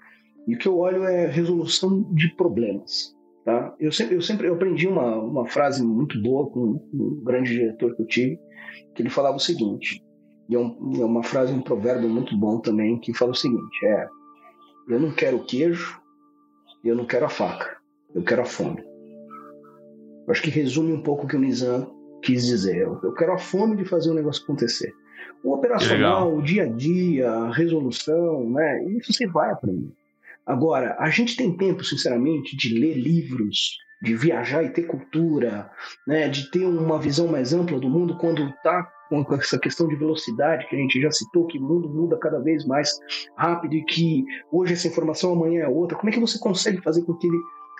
E o que eu olho é resolução de problemas. Tá? Eu sempre, eu sempre eu aprendi uma, uma frase muito boa com um grande diretor que eu tive, que ele falava o seguinte, e é, um, é uma frase, um provérbio muito bom também, que fala o seguinte, é, eu não quero o queijo, eu não quero a faca, eu quero a fome. Eu acho que resume um pouco o que o Nizam quis dizer. Eu quero a fome de fazer o negócio acontecer. O operacional, o dia a dia, a resolução, né? Isso você vai aprender. Agora, a gente tem tempo, sinceramente, de ler livros, de viajar e ter cultura, né? De ter uma visão mais ampla do mundo quando está com essa questão de velocidade que a gente já citou, que o mundo muda cada vez mais rápido e que hoje essa informação amanhã é outra. Como é que você consegue fazer com que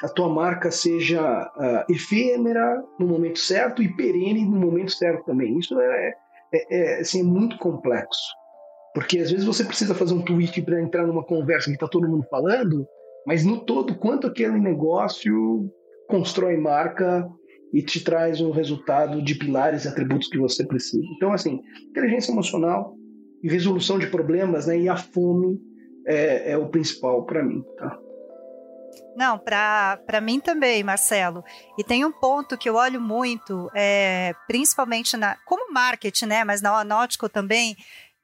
a tua marca seja uh, efêmera no momento certo e perene no momento certo também. Isso é, é, é, assim, é muito complexo. Porque às vezes você precisa fazer um tweet para entrar numa conversa que está todo mundo falando, mas no todo, quanto aquele negócio constrói marca e, te traz um resultado de pilares e atributos que você precisa. Então, assim, inteligência emocional e resolução de problemas, né? E a fome é, é o principal para mim, tá? Não, para mim também, Marcelo. E tem um ponto que eu olho muito, é, principalmente na, como marketing, né? Mas na Aeronáutico também,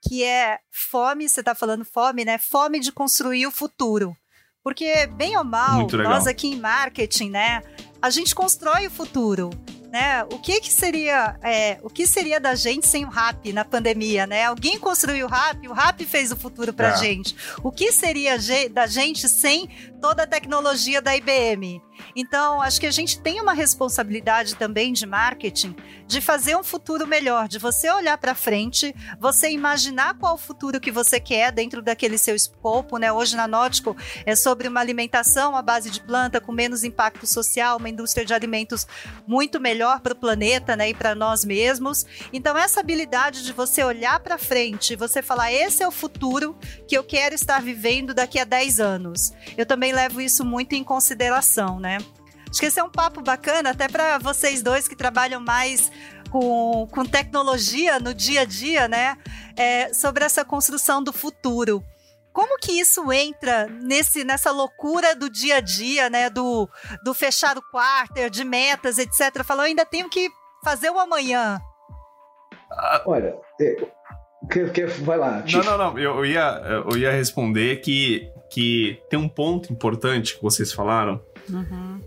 que é fome, você está falando fome, né? Fome de construir o futuro. Porque, bem ou mal, nós aqui em marketing, né? A gente constrói o futuro né? O que que seria, é, o que seria da gente sem o rap na pandemia, né? Alguém construiu o rap, o rap fez o futuro pra é. gente. O que seria da gente sem toda a tecnologia da IBM? Então, acho que a gente tem uma responsabilidade também de marketing de fazer um futuro melhor, de você olhar para frente, você imaginar qual o futuro que você quer dentro daquele seu escopo, né? Hoje na Nótico é sobre uma alimentação à base de planta com menos impacto social, uma indústria de alimentos muito melhor para o planeta, né, e para nós mesmos. Então, essa habilidade de você olhar para frente, você falar esse é o futuro que eu quero estar vivendo daqui a 10 anos. Eu também levo isso muito em consideração, né? Acho que esse é um papo bacana, até para vocês dois que trabalham mais com, com tecnologia no dia a dia, né? É, sobre essa construção do futuro. Como que isso entra nesse, nessa loucura do dia a dia, né? Do, do fechar o quarter, de metas, etc. Falou, ainda tenho que fazer o amanhã. Olha, é, que, que, vai lá. Não, não, não. Eu, eu, ia, eu ia responder que, que tem um ponto importante que vocês falaram. Uhum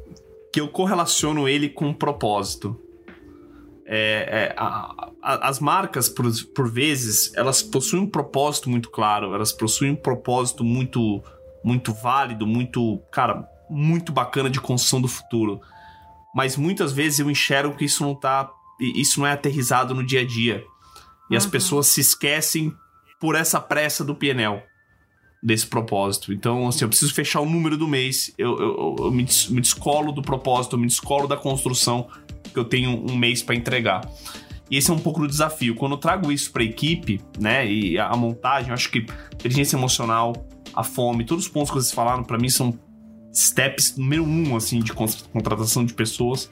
que eu correlaciono ele com um propósito. É, é, a, a, as marcas, por, por vezes, elas possuem um propósito muito claro, elas possuem um propósito muito, muito válido, muito, cara, muito bacana de construção do futuro. Mas muitas vezes eu enxergo que isso não tá. Isso não é aterrizado no dia a dia. E uhum. as pessoas se esquecem por essa pressa do PNL desse propósito. Então, assim, eu preciso fechar o número do mês, eu, eu, eu me, des, me descolo do propósito, eu me descolo da construção que eu tenho um mês para entregar. E esse é um pouco do desafio. Quando eu trago isso para a equipe, né, e a, a montagem, eu acho que inteligência emocional, a fome, todos os pontos que vocês falaram para mim são steps número um, assim, de contratação de pessoas.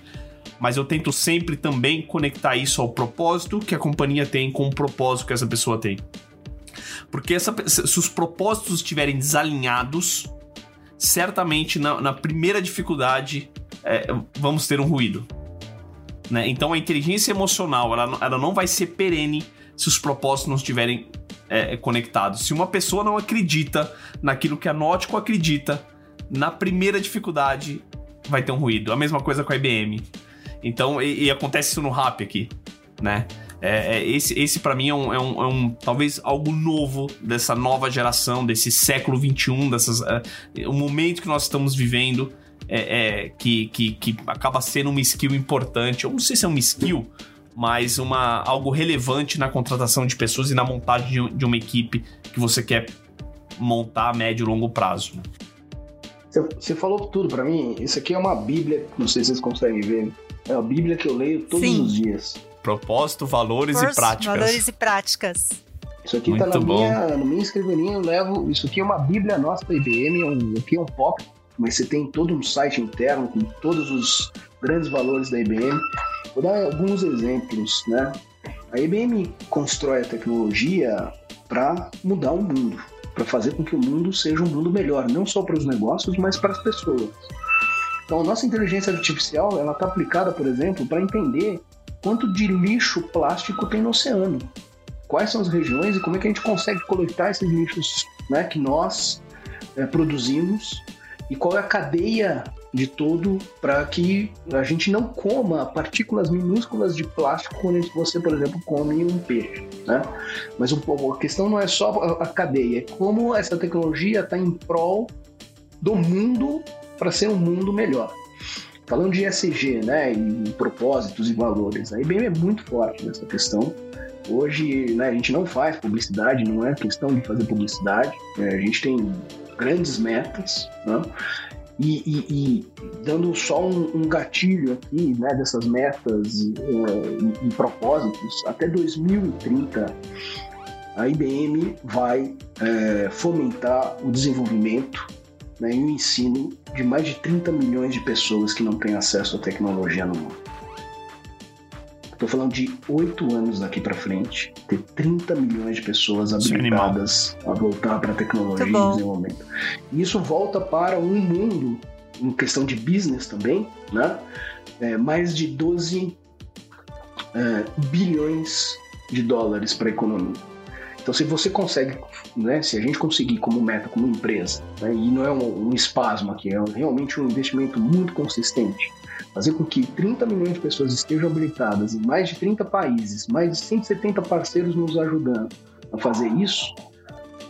Mas eu tento sempre também conectar isso ao propósito que a companhia tem com o propósito que essa pessoa tem. Porque essa, se os propósitos estiverem desalinhados, certamente na, na primeira dificuldade é, vamos ter um ruído. Né? Então a inteligência emocional ela, ela não vai ser perene se os propósitos não estiverem é, conectados. Se uma pessoa não acredita naquilo que a Nótico acredita, na primeira dificuldade vai ter um ruído. A mesma coisa com a IBM. Então, e, e acontece isso no rap aqui, né? É, é, esse, esse para mim é um, é, um, é um, talvez algo novo dessa nova geração, desse século XXI, dessas, é, o momento que nós estamos vivendo, é, é, que, que, que acaba sendo uma skill importante. Eu não sei se é uma skill, mas uma, algo relevante na contratação de pessoas e na montagem de, de uma equipe que você quer montar a médio e longo prazo. Você falou tudo para mim. Isso aqui é uma bíblia, não sei se vocês conseguem ver. É a bíblia que eu leio todos Sim. os dias. Propósito, valores e práticas. Valores e práticas. Isso aqui Muito tá na minha, na minha escrivaninha, eu levo. Isso aqui é uma bíblia nossa da IBM, um, aqui é um pop, mas você tem todo um site interno com todos os grandes valores da IBM. Vou dar alguns exemplos, né? A IBM constrói a tecnologia para mudar o mundo, para fazer com que o mundo seja um mundo melhor, não só para os negócios, mas para as pessoas. Então, a nossa inteligência artificial, ela está aplicada, por exemplo, para entender quanto de lixo plástico tem no oceano. Quais são as regiões e como é que a gente consegue coletar esses lixos né, que nós é, produzimos e qual é a cadeia de todo para que a gente não coma partículas minúsculas de plástico quando você, por exemplo, come um peixe. Né? Mas um a questão não é só a cadeia, é como essa tecnologia está em prol do mundo para ser um mundo melhor. Falando de ESG, né, e propósitos e valores, a IBM é muito forte nessa questão. Hoje, né, a gente não faz publicidade, não é questão de fazer publicidade. É, a gente tem grandes metas, né? E, e, e, dando só um, um, gatilho aqui né, dessas metas é, e, e, propósitos, até 2030 a IBM vai é, fomentar o desenvolvimento né, e o ensino de mais de 30 milhões de pessoas que não têm acesso à tecnologia no mundo. Estou falando de oito anos daqui para frente, ter 30 milhões de pessoas é habilitadas a voltar para a tecnologia e desenvolvimento. E isso volta para um mundo, em questão de business também, né? É, mais de 12 é, bilhões de dólares para a economia. Então, se você consegue, né, se a gente conseguir como meta, como empresa, né, e não é um, um espasmo aqui, é realmente um investimento muito consistente, fazer com que 30 milhões de pessoas estejam habilitadas em mais de 30 países, mais de 170 parceiros nos ajudando a fazer isso,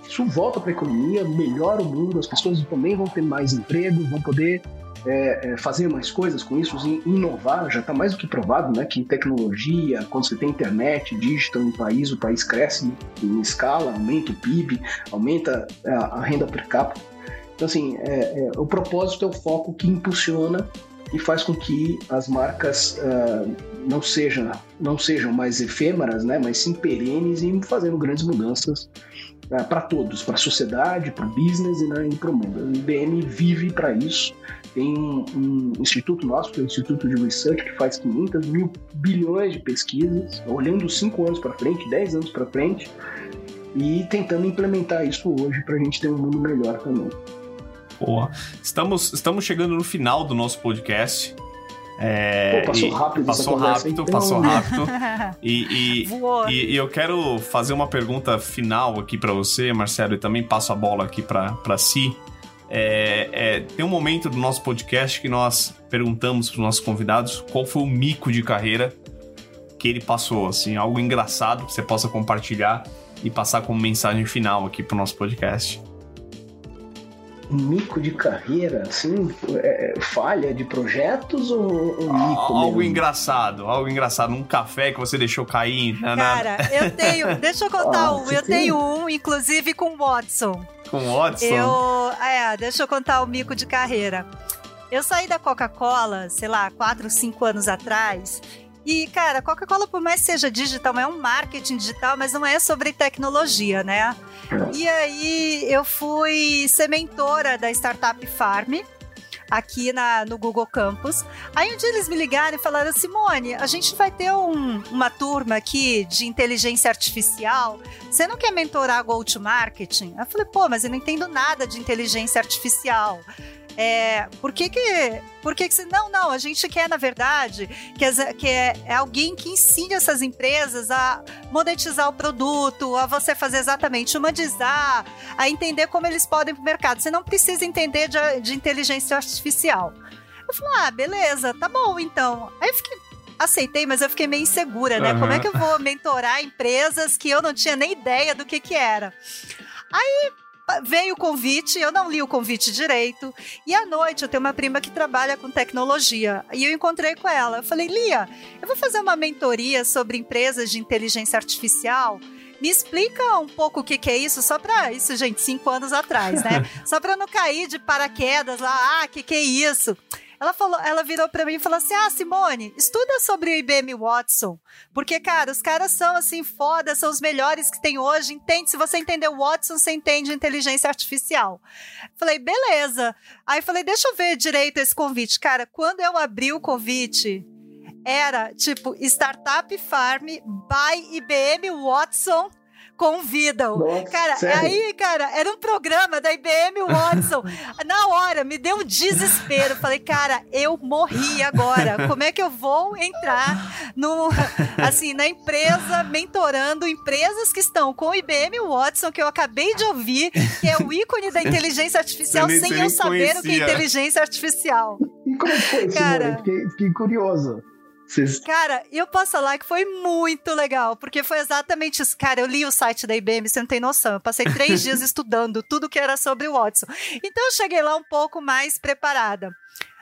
isso volta para a economia, melhora o mundo, as pessoas também vão ter mais emprego, vão poder é, é, fazer mais coisas com isso, inovar, já está mais do que provado, né? Que tecnologia, quando você tem internet, digital no país, o país cresce em escala, aumenta o PIB, aumenta a, a renda per capita. Então, assim, é, é, o propósito é o foco que impulsiona e faz com que as marcas uh, não, sejam, não sejam mais efêmeras, né, mas sim perenes e fazendo grandes mudanças para todos, para a sociedade, para o business e, né, e para o mundo. O IBM vive para isso. Tem um, um, instituto nosso, que é o Instituto de Research, que faz 500 mil bilhões de pesquisas, olhando 5 anos para frente, 10 anos para frente, e tentando implementar isso hoje para a gente ter um mundo melhor também. Boa. Estamos, estamos chegando no final do nosso podcast. É, Pô, passou rápido, passou rápido, então... passou rápido. e, e, e, e, eu quero fazer uma pergunta final aqui para você, Marcelo, e também passo a bola aqui para si. É, é, tem um momento do nosso podcast que nós perguntamos para os nossos convidados qual foi o mico de carreira que ele passou, assim, algo engraçado que você possa compartilhar e passar como mensagem final aqui para o nosso podcast mico de carreira, assim, é, falha de projetos ou, ou mico? Algo mesmo? engraçado, algo engraçado. Um café que você deixou cair. Na, Cara, eu tenho, deixa eu contar ah, um. Eu tem? tenho um, inclusive com o Watson. Com o Watson? Eu, é, deixa eu contar o mico de carreira. Eu saí da Coca-Cola, sei lá, 4, 5 anos atrás. E, cara, Coca-Cola, por mais que seja digital, é um marketing digital, mas não é sobre tecnologia, né? E aí eu fui ser mentora da startup Farm, aqui na, no Google Campus. Aí um dia eles me ligaram e falaram: Simone, a gente vai ter um, uma turma aqui de inteligência artificial. Você não quer mentorar Go to Marketing? Eu falei: pô, mas eu não entendo nada de inteligência artificial. É, por que que, por que que não, não, a gente quer, na verdade, que, as, que é, é, alguém que ensine essas empresas a monetizar o produto, a você fazer exatamente humanizar, a entender como eles podem ir para o mercado. Você não precisa entender de, de inteligência artificial. Eu falei, ah, beleza, tá bom, então. Aí eu fiquei, aceitei, mas eu fiquei meio insegura, né? Uhum. Como é que eu vou mentorar empresas que eu não tinha nem ideia do que que era? Aí veio o convite, eu não li o convite direito. E à noite eu tenho uma prima que trabalha com tecnologia. E eu encontrei com ela. Eu falei, Lia, eu vou fazer uma mentoria sobre empresas de inteligência artificial. Me explica um pouco o que, que é isso, só para isso, gente, cinco anos atrás, né? só para não cair de paraquedas lá, ah, que que é isso? Ela falou, ela virou para mim e falou assim: "Ah, Simone, estuda sobre o IBM Watson, porque cara, os caras são assim foda, são os melhores que tem hoje. Entende? Se você entender o Watson, você entende inteligência artificial". Falei: "Beleza". Aí falei: "Deixa eu ver direito esse convite". Cara, quando eu abri o convite, era tipo Startup Farm by IBM Watson convidam. Nossa, cara, sério? aí, cara, era um programa da IBM Watson. Na hora, me deu um desespero. Falei, cara, eu morri agora. Como é que eu vou entrar no, assim, na empresa, mentorando empresas que estão com o IBM Watson, que eu acabei de ouvir, que é o ícone da inteligência artificial, nem, sem eu saber conhecia. o que é inteligência artificial. E como foi, cara, Fiquei, fiquei curioso. Cês... Cara, eu posso falar que foi muito legal, porque foi exatamente isso. Cara, eu li o site da IBM, você não tem noção. Eu passei três dias estudando tudo que era sobre o Watson. Então eu cheguei lá um pouco mais preparada.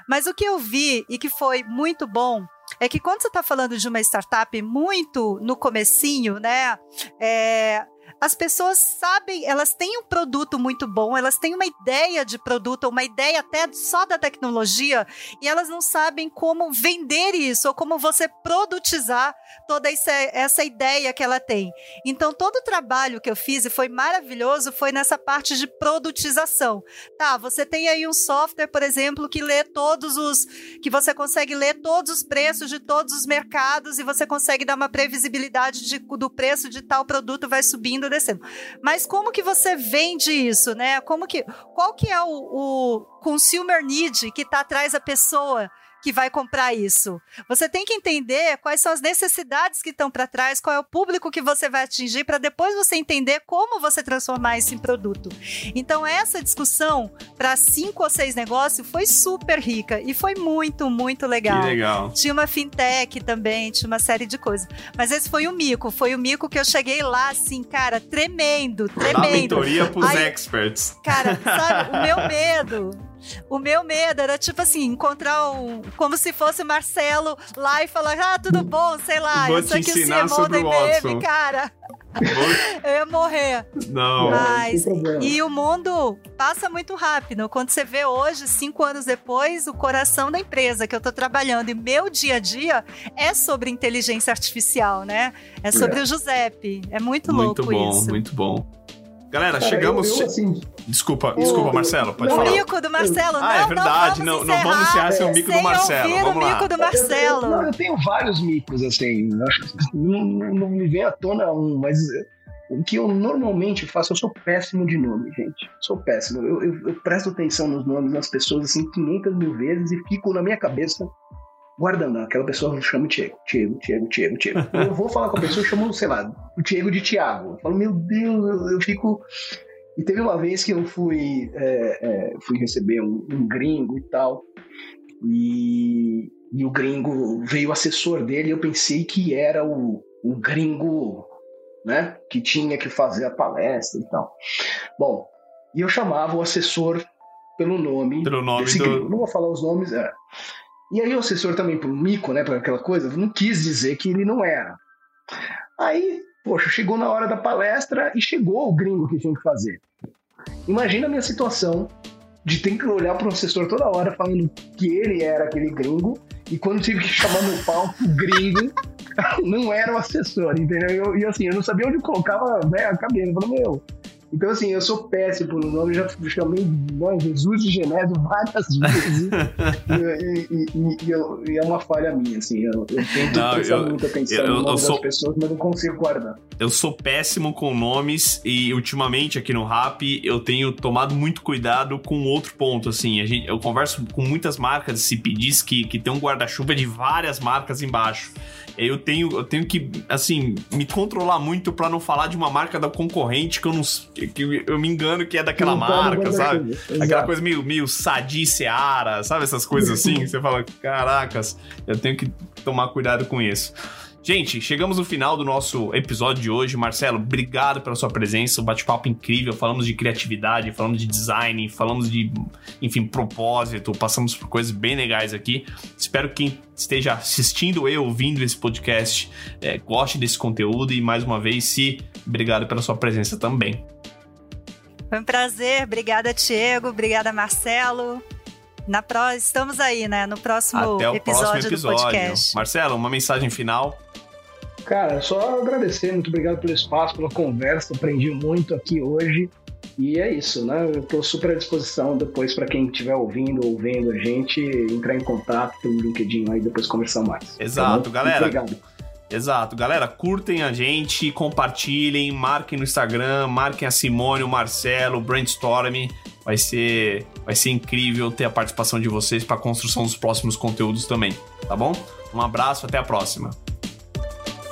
Mas o que eu vi e que foi muito bom é que quando você está falando de uma startup muito no comecinho, né? É, as pessoas sabem, elas têm um produto muito bom, elas têm uma ideia de produto, uma ideia até só da tecnologia, e elas não sabem como vender isso, ou como você produtizar toda essa, essa ideia que ela tem. Então, todo o trabalho que eu fiz, e foi maravilhoso, foi nessa parte de produtização. Tá, você tem aí um software, por exemplo, que lê todos os. que você consegue ler todos os preços de todos os mercados e você consegue dar uma previsibilidade de, do preço de tal produto vai subindo descendo. Mas como que você vende isso, né? Como que, qual que é o, o consumer need que está atrás da pessoa que vai comprar isso. Você tem que entender quais são as necessidades que estão para trás, qual é o público que você vai atingir, para depois você entender como você transformar isso em produto. Então, essa discussão para cinco ou seis negócios foi super rica e foi muito, muito legal. Que legal. Tinha uma fintech também, tinha uma série de coisas. Mas esse foi o mico, foi o mico que eu cheguei lá, assim, cara, tremendo, tremendo. Dá mentoria pros Aí, experts. Cara, sabe, o meu medo o meu medo era, tipo assim, encontrar um. Como se fosse Marcelo lá e falar: ah, tudo bom, sei lá, Vou isso aqui o CMO da IBM, cara. eu ia morrer. Não. Mas, e o mundo passa muito rápido. Quando você vê hoje, cinco anos depois, o coração da empresa que eu tô trabalhando e meu dia a dia é sobre inteligência artificial, né? É sobre é. o Giuseppe. É muito, muito louco bom, isso. Muito bom, muito bom. Galera, Cara, chegamos. Eu, eu, assim, desculpa, desculpa, Marcelo, pode o falar. O mico do Marcelo, não, Ah, é verdade, não, não, vamos encerrar sem o mico do Marcelo. Vamos o mico do Marcelo. Eu, eu, eu, tenho vários micos, assim, não, não me vem à tona um, mas o que eu normalmente faço, eu sou péssimo de nome, gente. Sou péssimo. Eu, eu, eu, presto atenção nos nomes das pessoas assim 500 mil vezes e fico na minha cabeça guardando. Aquela pessoa chama Diego, Diego, Diego, Diego, Diego. Eu vou falar com a pessoa, chamo, sei lá, o Diego de Tiago. Eu falo, meu Deus, eu, eu, fico. E teve uma vez que eu fui, é, é, fui receber um, um, gringo e tal, e, e o gringo veio o assessor dele, eu pensei que era o, o gringo, né, que tinha que fazer a palestra e tal. Bom, e eu chamava o assessor pelo nome. Pelo nome do... Gringo. Não vou falar os nomes, é. E aí o assessor também, pro mico, né, para aquela coisa, não quis dizer que ele não era. Aí, poxa, chegou na hora da palestra e chegou o gringo que tinha que fazer. Imagina a minha situação de ter que olhar para o assessor toda hora falando que ele era aquele gringo e quando tive que chamar no palco gringo, não era o assessor, entendeu? E assim, eu não sabia onde colocava né, a cabeça. Eu falei, meu, então, assim, eu sou péssimo no nome, já chamei né, Jesus de Genésio várias vezes. e, e, e, e, é uma falha minha, assim. Eu, eu tento não, prestar eu, muita atenção eu, no nome sou, das pessoas, mas não consigo guardar. Eu sou péssimo com nomes e, ultimamente, aqui no Rap, eu tenho tomado muito cuidado com outro ponto, assim. A gente, eu converso com muitas marcas de CPDs que, que tem um guarda-chuva de várias marcas embaixo eu tenho, eu tenho que, assim, me controlar muito para não falar de uma marca da concorrente que eu não. que eu me engano que é daquela marca, sabe? Aquela coisa meio, meio Sadi Seara, sabe? Essas coisas assim. você fala, caracas, eu tenho que tomar cuidado com isso. Gente, chegamos no final do nosso episódio de hoje. Marcelo, obrigado pela sua presença, um bate-papo incrível. Falamos de criatividade, falamos de design, falamos de, enfim, propósito, passamos por coisas bem legais aqui. Espero que quem esteja assistindo e ouvindo esse podcast é, goste desse conteúdo e, mais uma vez, se obrigado pela sua presença também. Foi um prazer. Obrigada, Diego. Obrigada, Marcelo. Na pro... Estamos aí, né? No próximo, Até o episódio, próximo episódio do podcast. Marcelo, uma mensagem final. Cara, só agradecer, muito obrigado pelo espaço, pela conversa, aprendi muito aqui hoje. E é isso, né? Eu estou super à disposição depois para quem estiver ouvindo ou vendo a gente entrar em contato pelo LinkedIn aí depois conversar mais. Exato, tá galera. Obrigado. Exato, galera, curtem a gente, compartilhem, marquem no Instagram, marquem a Simone, o Marcelo, o Brainstorm. Vai ser, vai ser incrível ter a participação de vocês para a construção dos próximos conteúdos também, tá bom? Um abraço, até a próxima.